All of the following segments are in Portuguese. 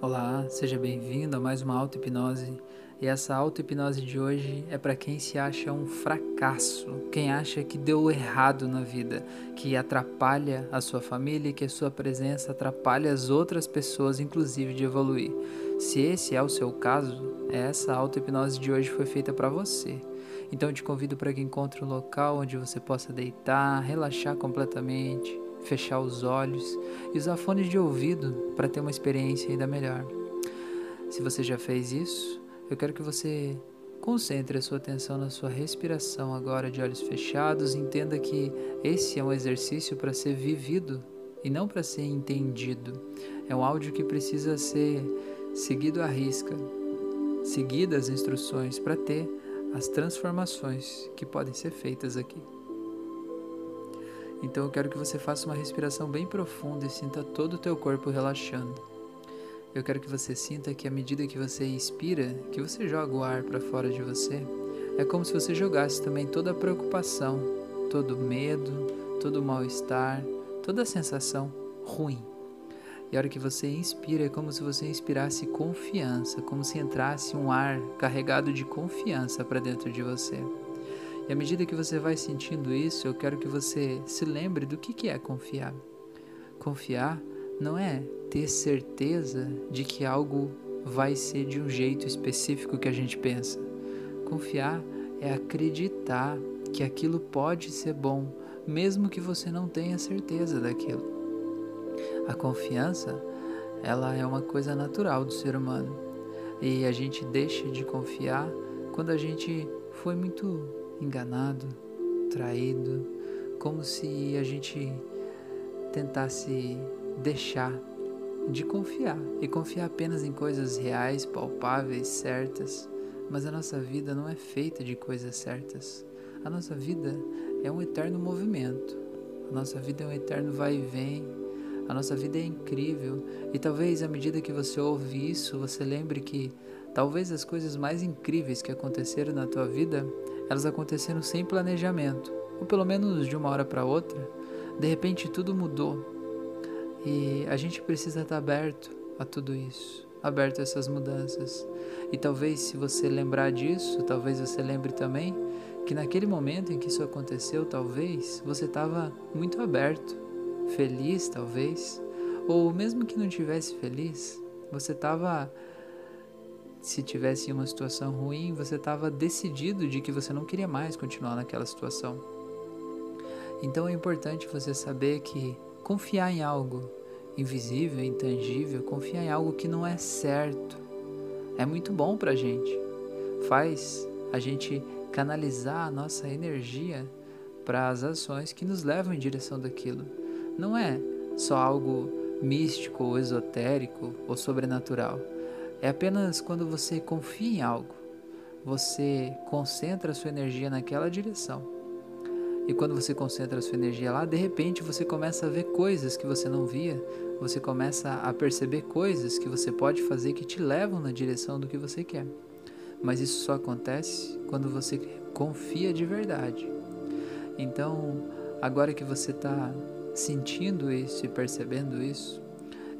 Olá, seja bem-vindo a mais uma auto-hipnose. E essa auto-hipnose de hoje é para quem se acha um fracasso, quem acha que deu errado na vida, que atrapalha a sua família e que a sua presença atrapalha as outras pessoas, inclusive de evoluir. Se esse é o seu caso, essa auto-hipnose de hoje foi feita para você. Então eu te convido para que encontre um local onde você possa deitar, relaxar completamente fechar os olhos e usar fones de ouvido para ter uma experiência ainda melhor. Se você já fez isso, eu quero que você concentre a sua atenção na sua respiração agora de olhos fechados. Entenda que esse é um exercício para ser vivido e não para ser entendido. É um áudio que precisa ser seguido à risca, seguidas as instruções para ter as transformações que podem ser feitas aqui. Então eu quero que você faça uma respiração bem profunda e sinta todo o teu corpo relaxando. Eu quero que você sinta que à medida que você inspira, que você joga o ar para fora de você, é como se você jogasse também toda a preocupação, todo o medo, todo o mal-estar, toda a sensação ruim. E a hora que você inspira, é como se você inspirasse confiança, como se entrasse um ar carregado de confiança para dentro de você. E à medida que você vai sentindo isso, eu quero que você se lembre do que, que é confiar. Confiar não é ter certeza de que algo vai ser de um jeito específico que a gente pensa. Confiar é acreditar que aquilo pode ser bom, mesmo que você não tenha certeza daquilo. A confiança, ela é uma coisa natural do ser humano. E a gente deixa de confiar quando a gente foi muito enganado, traído, como se a gente tentasse deixar de confiar e confiar apenas em coisas reais, palpáveis, certas. Mas a nossa vida não é feita de coisas certas. A nossa vida é um eterno movimento. A nossa vida é um eterno vai e vem. A nossa vida é incrível e talvez à medida que você ouve isso, você lembre que talvez as coisas mais incríveis que aconteceram na tua vida elas aconteceram sem planejamento, ou pelo menos de uma hora para outra. De repente tudo mudou e a gente precisa estar aberto a tudo isso, aberto a essas mudanças. E talvez, se você lembrar disso, talvez você lembre também que naquele momento em que isso aconteceu, talvez você estava muito aberto, feliz, talvez, ou mesmo que não tivesse feliz, você estava se tivesse uma situação ruim, você estava decidido de que você não queria mais continuar naquela situação. Então é importante você saber que confiar em algo invisível, intangível, confiar em algo que não é certo, é muito bom para a gente. Faz a gente canalizar a nossa energia para as ações que nos levam em direção daquilo. Não é só algo místico ou esotérico ou sobrenatural é apenas quando você confia em algo, você concentra a sua energia naquela direção. E quando você concentra a sua energia lá, de repente você começa a ver coisas que você não via, você começa a perceber coisas que você pode fazer que te levam na direção do que você quer. Mas isso só acontece quando você confia de verdade. Então, agora que você está sentindo isso e percebendo isso,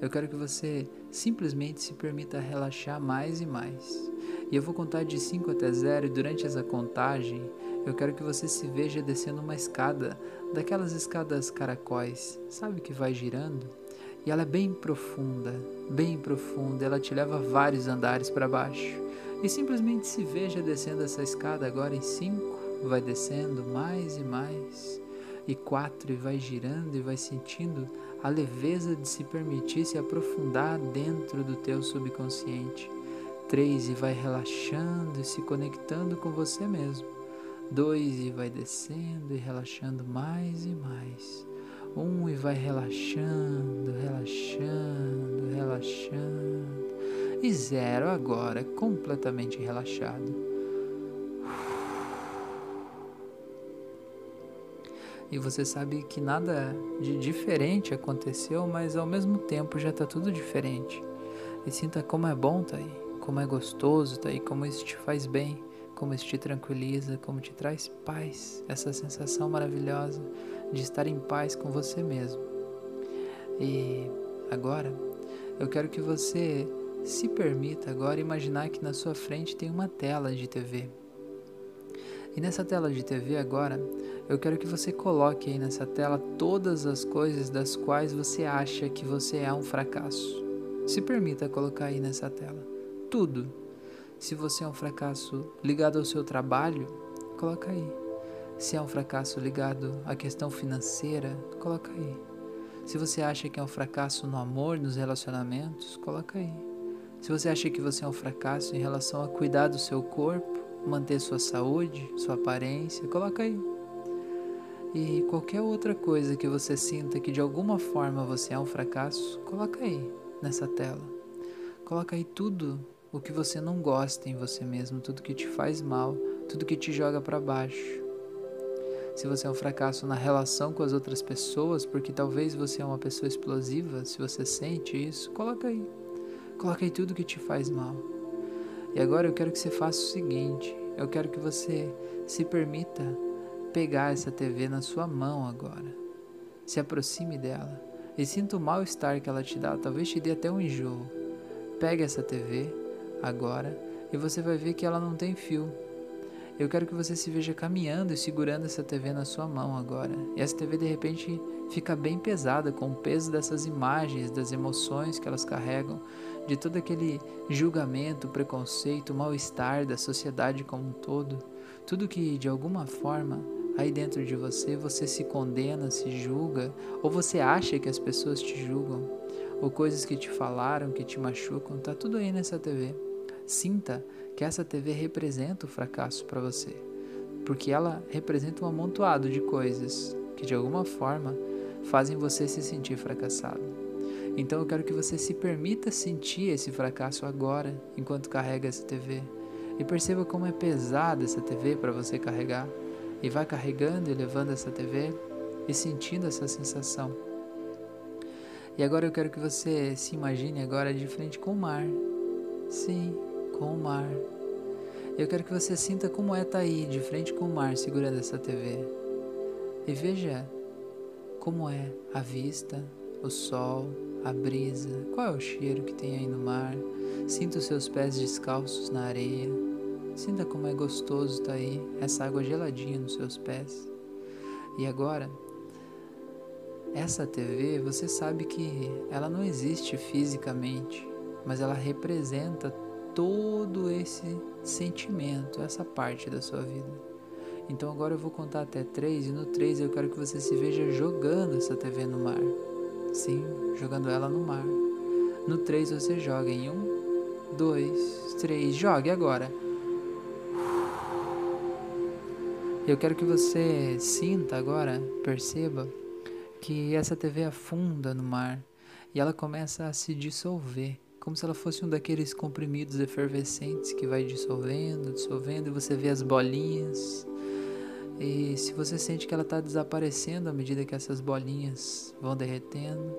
eu quero que você simplesmente se permita relaxar mais e mais. E eu vou contar de 5 até 0 e durante essa contagem eu quero que você se veja descendo uma escada, daquelas escadas caracóis, sabe que vai girando? E ela é bem profunda, bem profunda, ela te leva vários andares para baixo. E simplesmente se veja descendo essa escada agora em 5, vai descendo mais e mais e quatro e vai girando e vai sentindo a leveza de se permitir se aprofundar dentro do teu subconsciente. Três e vai relaxando e se conectando com você mesmo. Dois e vai descendo e relaxando mais e mais. Um e vai relaxando, relaxando, relaxando. E zero agora, completamente relaxado. E você sabe que nada de diferente aconteceu, mas ao mesmo tempo já está tudo diferente. E sinta como é bom tá aí, como é gostoso tá aí, como isso te faz bem, como isso te tranquiliza, como te traz paz, essa sensação maravilhosa de estar em paz com você mesmo. E agora eu quero que você se permita agora imaginar que na sua frente tem uma tela de TV. E nessa tela de TV agora, eu quero que você coloque aí nessa tela todas as coisas das quais você acha que você é um fracasso. Se permita colocar aí nessa tela tudo. Se você é um fracasso ligado ao seu trabalho, coloca aí. Se é um fracasso ligado à questão financeira, coloca aí. Se você acha que é um fracasso no amor, nos relacionamentos, coloca aí. Se você acha que você é um fracasso em relação a cuidar do seu corpo, manter sua saúde, sua aparência, coloca aí. E qualquer outra coisa que você sinta que de alguma forma você é um fracasso, coloca aí nessa tela. Coloca aí tudo o que você não gosta em você mesmo, tudo que te faz mal, tudo que te joga para baixo. Se você é um fracasso na relação com as outras pessoas, porque talvez você é uma pessoa explosiva, se você sente isso, coloca aí. Coloca aí tudo que te faz mal. E agora eu quero que você faça o seguinte: eu quero que você se permita pegar essa TV na sua mão agora. Se aproxime dela e sinta o mal-estar que ela te dá, talvez te dê até um enjoo. Pegue essa TV agora e você vai ver que ela não tem fio. Eu quero que você se veja caminhando e segurando essa TV na sua mão agora. E essa TV de repente fica bem pesada com o peso dessas imagens, das emoções que elas carregam, de todo aquele julgamento, preconceito, mal-estar da sociedade como um todo. Tudo que de alguma forma aí dentro de você você se condena, se julga, ou você acha que as pessoas te julgam, ou coisas que te falaram, que te machucam, tá tudo aí nessa TV. Sinta que essa TV representa o fracasso para você, porque ela representa um amontoado de coisas que de alguma forma fazem você se sentir fracassado. Então eu quero que você se permita sentir esse fracasso agora, enquanto carrega essa TV. E perceba como é pesada essa TV para você carregar. E vai carregando e levando essa TV e sentindo essa sensação. E agora eu quero que você se imagine agora de frente com o mar. Sim, com o mar. Eu quero que você sinta como é estar tá aí, de frente com o mar, segurando essa TV. E veja como é a vista, o sol, a brisa, qual é o cheiro que tem aí no mar. Sinta os seus pés descalços na areia. Sinta como é gostoso estar tá aí, essa água geladinha nos seus pés. E agora, essa TV, você sabe que ela não existe fisicamente, mas ela representa todo esse sentimento, essa parte da sua vida. Então agora eu vou contar até três e no três eu quero que você se veja jogando essa TV no mar. Sim, jogando ela no mar. No três você joga em um, dois, três, jogue agora. Eu quero que você sinta agora, perceba que essa TV afunda no mar e ela começa a se dissolver como se ela fosse um daqueles comprimidos efervescentes que vai dissolvendo, dissolvendo e você vê as bolinhas. E se você sente que ela está desaparecendo à medida que essas bolinhas vão derretendo,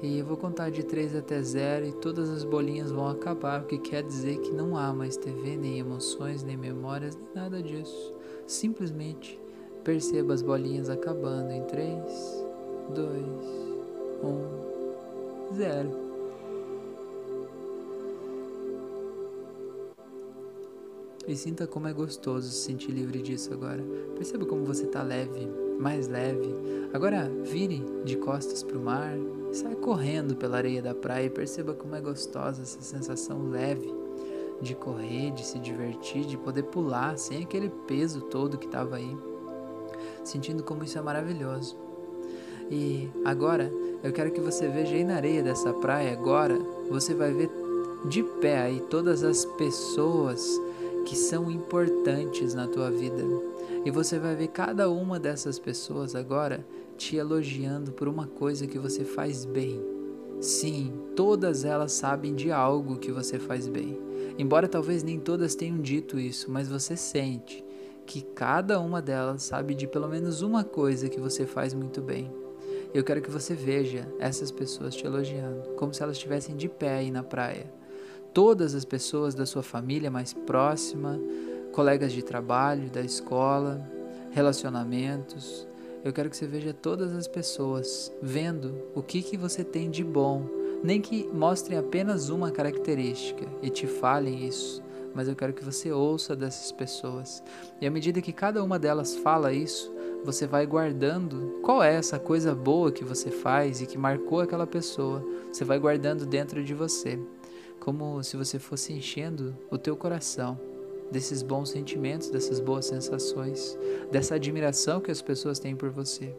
e eu vou contar de 3 até 0 e todas as bolinhas vão acabar, o que quer dizer que não há mais TV, nem emoções, nem memórias, nem nada disso. Simplesmente perceba as bolinhas acabando em 3, 2, 1, 0. E sinta como é gostoso se sentir livre disso agora. Perceba como você está leve, mais leve. Agora vire de costas para o mar, saia correndo pela areia da praia e perceba como é gostosa essa sensação leve de correr, de se divertir, de poder pular sem aquele peso todo que estava aí. Sentindo como isso é maravilhoso. E agora eu quero que você veja aí na areia dessa praia agora, você vai ver de pé aí todas as pessoas que são importantes na tua vida. E você vai ver cada uma dessas pessoas agora te elogiando por uma coisa que você faz bem. Sim, todas elas sabem de algo que você faz bem. Embora talvez nem todas tenham dito isso, mas você sente que cada uma delas sabe de pelo menos uma coisa que você faz muito bem. Eu quero que você veja essas pessoas te elogiando, como se elas estivessem de pé aí na praia todas as pessoas da sua família mais próxima, colegas de trabalho, da escola, relacionamentos. Eu quero que você veja todas as pessoas vendo o que, que você tem de bom nem que mostrem apenas uma característica e te falem isso, mas eu quero que você ouça dessas pessoas. E à medida que cada uma delas fala isso, você vai guardando qual é essa coisa boa que você faz e que marcou aquela pessoa. Você vai guardando dentro de você, como se você fosse enchendo o teu coração desses bons sentimentos, dessas boas sensações, dessa admiração que as pessoas têm por você.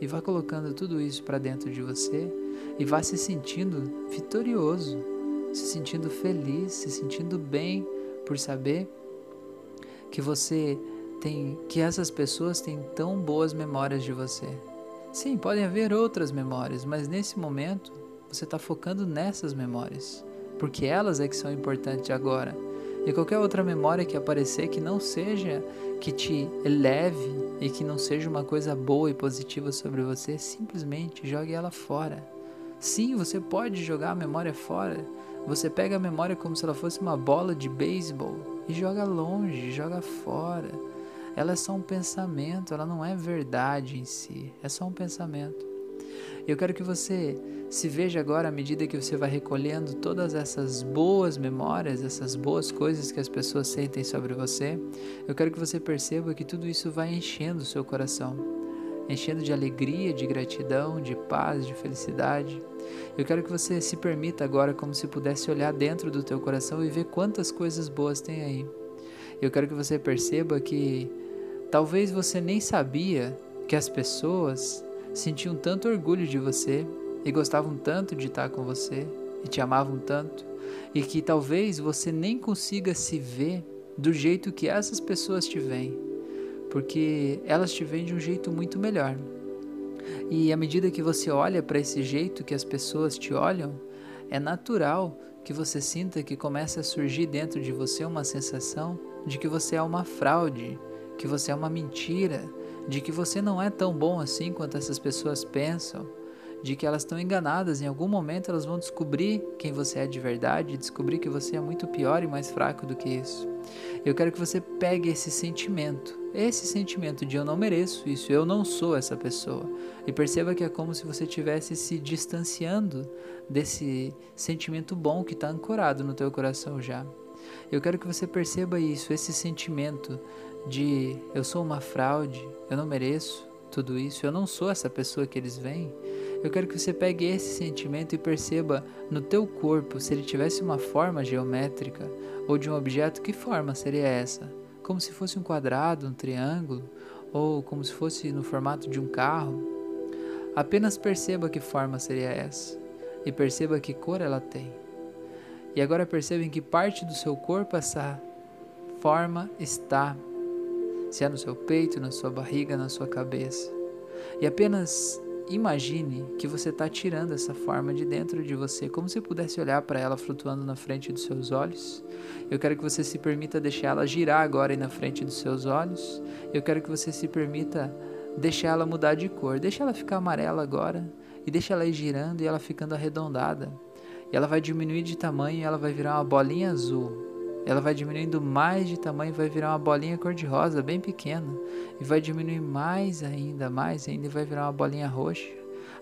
E vá colocando tudo isso para dentro de você e vá se sentindo vitorioso, se sentindo feliz, se sentindo bem por saber que você tem que essas pessoas têm tão boas memórias de você. Sim, podem haver outras memórias, mas nesse momento você está focando nessas memórias, porque elas é que são importantes agora. E qualquer outra memória que aparecer que não seja, que te eleve e que não seja uma coisa boa e positiva sobre você, simplesmente jogue ela fora. Sim, você pode jogar a memória fora. Você pega a memória como se ela fosse uma bola de beisebol e joga longe, joga fora. Ela é só um pensamento, ela não é verdade em si, é só um pensamento. Eu quero que você se veja agora à medida que você vai recolhendo todas essas boas memórias, essas boas coisas que as pessoas sentem sobre você. Eu quero que você perceba que tudo isso vai enchendo o seu coração, enchendo de alegria, de gratidão, de paz, de felicidade. Eu quero que você se permita agora como se pudesse olhar dentro do teu coração e ver quantas coisas boas tem aí. Eu quero que você perceba que talvez você nem sabia que as pessoas sentiam tanto orgulho de você e gostavam tanto de estar com você e te amavam tanto, e que talvez você nem consiga se ver do jeito que essas pessoas te veem, porque elas te veem de um jeito muito melhor. E à medida que você olha para esse jeito que as pessoas te olham, é natural que você sinta que começa a surgir dentro de você uma sensação de que você é uma fraude, que você é uma mentira, de que você não é tão bom assim quanto essas pessoas pensam, de que elas estão enganadas, em algum momento elas vão descobrir quem você é de verdade, descobrir que você é muito pior e mais fraco do que isso. Eu quero que você pegue esse sentimento, esse sentimento de eu não mereço isso, eu não sou essa pessoa, e perceba que é como se você estivesse se distanciando desse sentimento bom que está ancorado no teu coração já. Eu quero que você perceba isso, esse sentimento de eu sou uma fraude, eu não mereço tudo isso, eu não sou essa pessoa que eles veem. Eu quero que você pegue esse sentimento e perceba no teu corpo, se ele tivesse uma forma geométrica ou de um objeto, que forma seria essa? Como se fosse um quadrado, um triângulo, ou como se fosse no formato de um carro. Apenas perceba que forma seria essa e perceba que cor ela tem. E agora perceba em que parte do seu corpo essa forma está se é no seu peito, na sua barriga, na sua cabeça. E apenas imagine que você está tirando essa forma de dentro de você, como se pudesse olhar para ela flutuando na frente dos seus olhos. Eu quero que você se permita deixar ela girar agora aí na frente dos seus olhos. Eu quero que você se permita deixar ela mudar de cor. Deixa ela ficar amarela agora e deixa ela ir girando e ela ficando arredondada. E ela vai diminuir de tamanho e ela vai virar uma bolinha azul ela vai diminuindo mais de tamanho, vai virar uma bolinha cor-de-rosa bem pequena, e vai diminuir mais ainda, mais ainda, e vai virar uma bolinha roxa,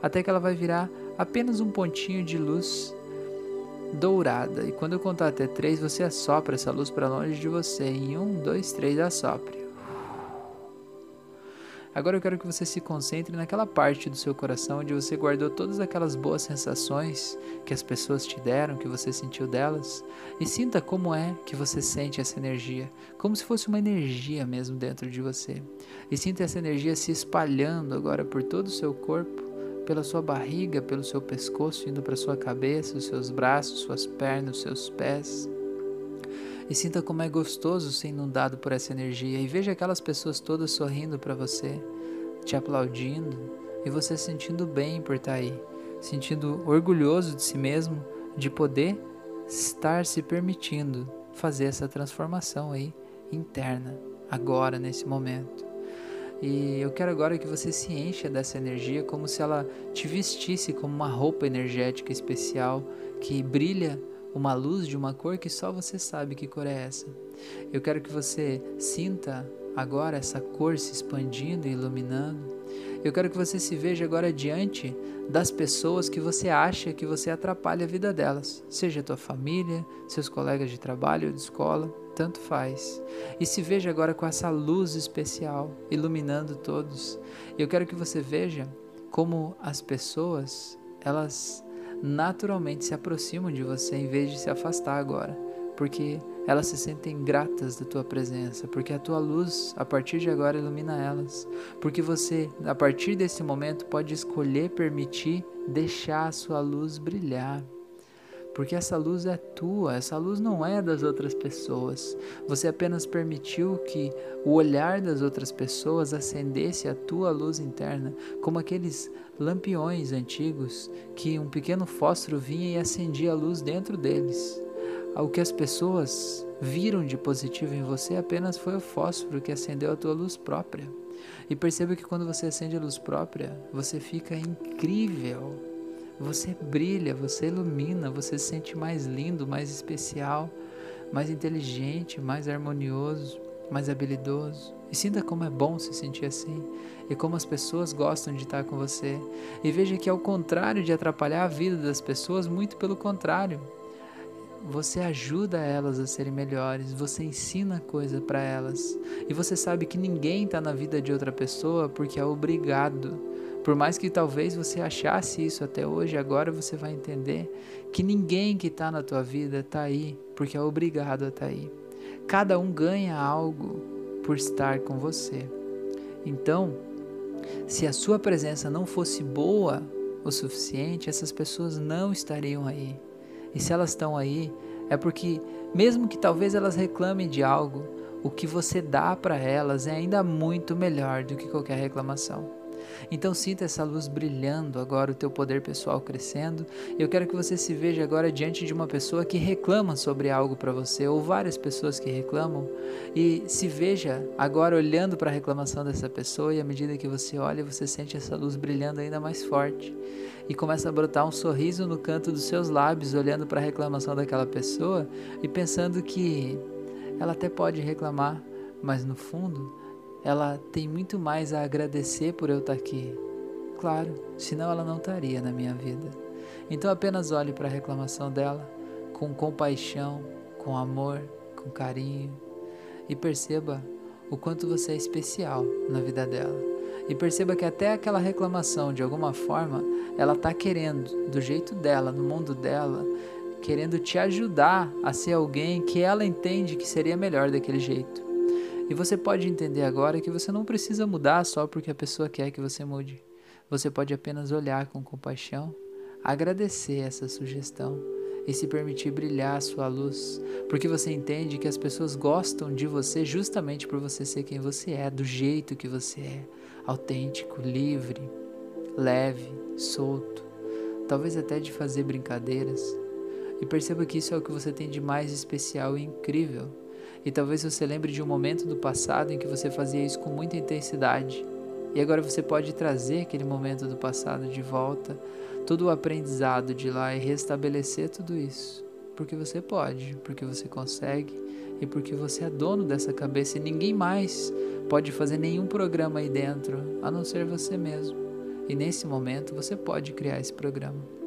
até que ela vai virar apenas um pontinho de luz dourada. E quando eu contar até três, você assopra essa luz para longe de você. Em um, dois, três, assopre. Agora eu quero que você se concentre naquela parte do seu coração onde você guardou todas aquelas boas sensações que as pessoas te deram, que você sentiu delas, e sinta como é que você sente essa energia, como se fosse uma energia mesmo dentro de você. E sinta essa energia se espalhando agora por todo o seu corpo, pela sua barriga, pelo seu pescoço, indo para sua cabeça, os seus braços, suas pernas, os seus pés. E sinta como é gostoso ser inundado por essa energia. E veja aquelas pessoas todas sorrindo para você, te aplaudindo e você sentindo bem por estar tá aí, sentindo orgulhoso de si mesmo de poder estar se permitindo fazer essa transformação aí interna, agora, nesse momento. E eu quero agora que você se encha dessa energia como se ela te vestisse como uma roupa energética especial que brilha uma luz de uma cor que só você sabe que cor é essa. Eu quero que você sinta agora essa cor se expandindo e iluminando Eu quero que você se veja agora diante das pessoas que você acha que você atrapalha a vida delas, seja tua família, seus colegas de trabalho ou de escola, tanto faz. E se veja agora com essa luz especial iluminando todos. Eu quero que você veja como as pessoas, elas naturalmente se aproximam de você em vez de se afastar agora, porque elas se sentem gratas da tua presença, porque a tua luz, a partir de agora, ilumina elas. Porque você, a partir desse momento, pode escolher permitir deixar a sua luz brilhar. Porque essa luz é tua, essa luz não é das outras pessoas. Você apenas permitiu que o olhar das outras pessoas acendesse a tua luz interna, como aqueles lampiões antigos que um pequeno fósforo vinha e acendia a luz dentro deles. O que as pessoas viram de positivo em você apenas foi o fósforo que acendeu a tua luz própria. E perceba que quando você acende a luz própria, você fica incrível. Você brilha, você ilumina, você se sente mais lindo, mais especial, mais inteligente, mais harmonioso, mais habilidoso. E sinta como é bom se sentir assim e como as pessoas gostam de estar com você. E veja que, ao contrário de atrapalhar a vida das pessoas, muito pelo contrário, você ajuda elas a serem melhores, você ensina coisa para elas. E você sabe que ninguém está na vida de outra pessoa porque é obrigado. Por mais que talvez você achasse isso até hoje, agora você vai entender que ninguém que está na tua vida está aí porque é obrigado a estar tá aí. Cada um ganha algo por estar com você. Então, se a sua presença não fosse boa o suficiente, essas pessoas não estariam aí. E se elas estão aí, é porque, mesmo que talvez elas reclamem de algo, o que você dá para elas é ainda muito melhor do que qualquer reclamação. Então sinta essa luz brilhando agora, o teu poder pessoal crescendo. Eu quero que você se veja agora diante de uma pessoa que reclama sobre algo para você, ou várias pessoas que reclamam, e se veja agora olhando para a reclamação dessa pessoa, e à medida que você olha, você sente essa luz brilhando ainda mais forte. E começa a brotar um sorriso no canto dos seus lábios, olhando para a reclamação daquela pessoa e pensando que ela até pode reclamar, mas no fundo ela tem muito mais a agradecer por eu estar aqui. Claro, senão ela não estaria na minha vida. Então apenas olhe para a reclamação dela com compaixão, com amor, com carinho e perceba o quanto você é especial na vida dela. E perceba que até aquela reclamação, de alguma forma, ela está querendo, do jeito dela, no mundo dela, querendo te ajudar a ser alguém que ela entende que seria melhor daquele jeito. E você pode entender agora que você não precisa mudar só porque a pessoa quer que você mude. Você pode apenas olhar com compaixão, agradecer essa sugestão e se permitir brilhar a sua luz, porque você entende que as pessoas gostam de você justamente por você ser quem você é, do jeito que você é, autêntico, livre, leve, solto, talvez até de fazer brincadeiras. E perceba que isso é o que você tem de mais especial e incrível e talvez você lembre de um momento do passado em que você fazia isso com muita intensidade. E agora você pode trazer aquele momento do passado de volta, todo o aprendizado de lá e restabelecer tudo isso. Porque você pode, porque você consegue e porque você é dono dessa cabeça e ninguém mais pode fazer nenhum programa aí dentro a não ser você mesmo. E nesse momento você pode criar esse programa.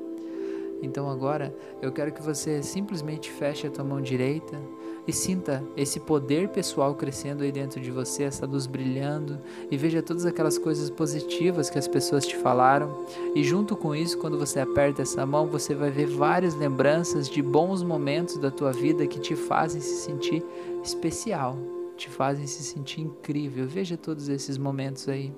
Então agora eu quero que você simplesmente feche a tua mão direita e sinta esse poder pessoal crescendo aí dentro de você, essa luz brilhando e veja todas aquelas coisas positivas que as pessoas te falaram. E junto com isso, quando você aperta essa mão, você vai ver várias lembranças de bons momentos da tua vida que te fazem se sentir especial, te fazem se sentir incrível. Veja todos esses momentos aí.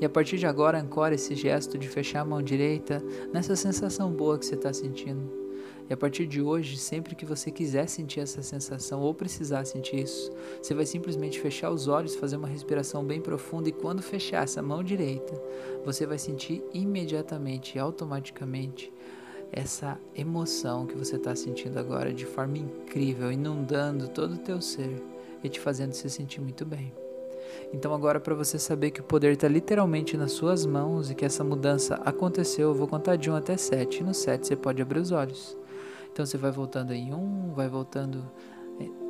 E a partir de agora, ancore esse gesto de fechar a mão direita nessa sensação boa que você está sentindo. E a partir de hoje, sempre que você quiser sentir essa sensação ou precisar sentir isso, você vai simplesmente fechar os olhos, fazer uma respiração bem profunda e quando fechar essa mão direita, você vai sentir imediatamente, automaticamente, essa emoção que você está sentindo agora de forma incrível, inundando todo o teu ser e te fazendo se sentir muito bem. Então agora para você saber que o poder está literalmente nas suas mãos e que essa mudança aconteceu, eu vou contar de 1 até 7 e no 7 você pode abrir os olhos. Então você vai voltando em um, vai voltando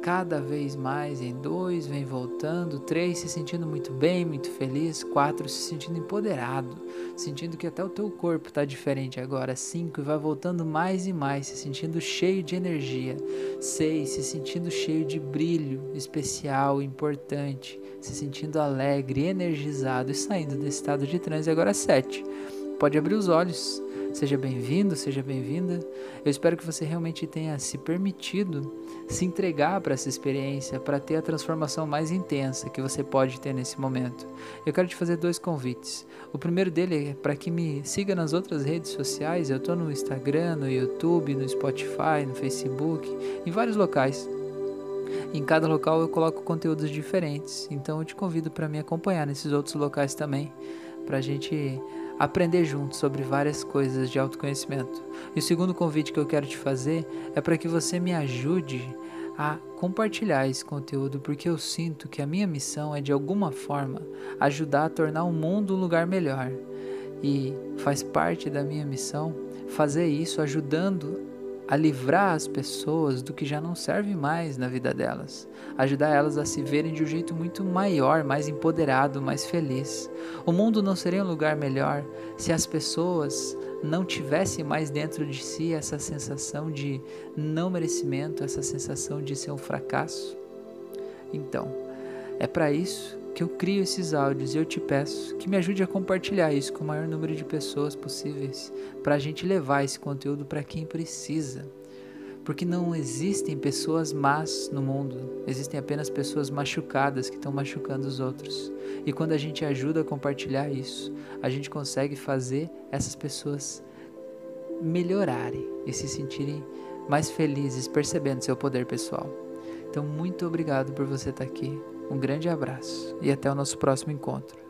cada vez mais em dois, vem voltando, três se sentindo muito bem, muito feliz, quatro se sentindo empoderado, sentindo que até o teu corpo está diferente agora, cinco e vai voltando mais e mais, se sentindo cheio de energia, seis se sentindo cheio de brilho especial, importante, se sentindo alegre, energizado e saindo desse estado de transe agora sete. Pode abrir os olhos. Seja bem-vindo, seja bem-vinda. Eu espero que você realmente tenha se permitido se entregar para essa experiência, para ter a transformação mais intensa que você pode ter nesse momento. Eu quero te fazer dois convites. O primeiro dele é para que me siga nas outras redes sociais. Eu estou no Instagram, no YouTube, no Spotify, no Facebook, em vários locais. Em cada local eu coloco conteúdos diferentes, então eu te convido para me acompanhar nesses outros locais também, para a gente aprender juntos sobre várias coisas de autoconhecimento. E o segundo convite que eu quero te fazer é para que você me ajude a compartilhar esse conteúdo, porque eu sinto que a minha missão é de alguma forma ajudar a tornar o mundo um lugar melhor. E faz parte da minha missão fazer isso ajudando a livrar as pessoas do que já não serve mais na vida delas, ajudar elas a se verem de um jeito muito maior, mais empoderado, mais feliz. O mundo não seria um lugar melhor se as pessoas não tivessem mais dentro de si essa sensação de não merecimento, essa sensação de ser um fracasso. Então, é para isso que eu crio esses áudios e eu te peço que me ajude a compartilhar isso com o maior número de pessoas possíveis, para a gente levar esse conteúdo para quem precisa. Porque não existem pessoas más no mundo, existem apenas pessoas machucadas que estão machucando os outros. E quando a gente ajuda a compartilhar isso, a gente consegue fazer essas pessoas melhorarem e se sentirem mais felizes, percebendo seu poder pessoal. Então, muito obrigado por você estar aqui. Um grande abraço e até o nosso próximo encontro.